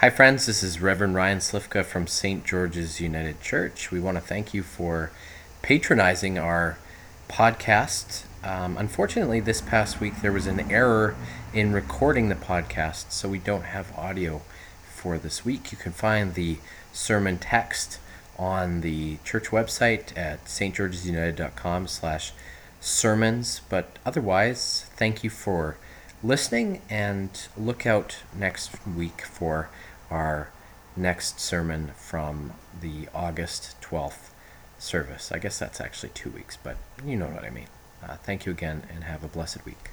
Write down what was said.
Hi, friends. This is Reverend Ryan Slifka from St. George's United Church. We want to thank you for patronizing our podcast. Um, unfortunately, this past week there was an error in recording the podcast, so we don't have audio for this week. You can find the sermon text on the church website at stgeorgesunited.com slash sermons. But otherwise, thank you for listening and look out next week for our next sermon from the August 12th service. I guess that's actually two weeks, but you know what I mean. Uh, thank you again and have a blessed week.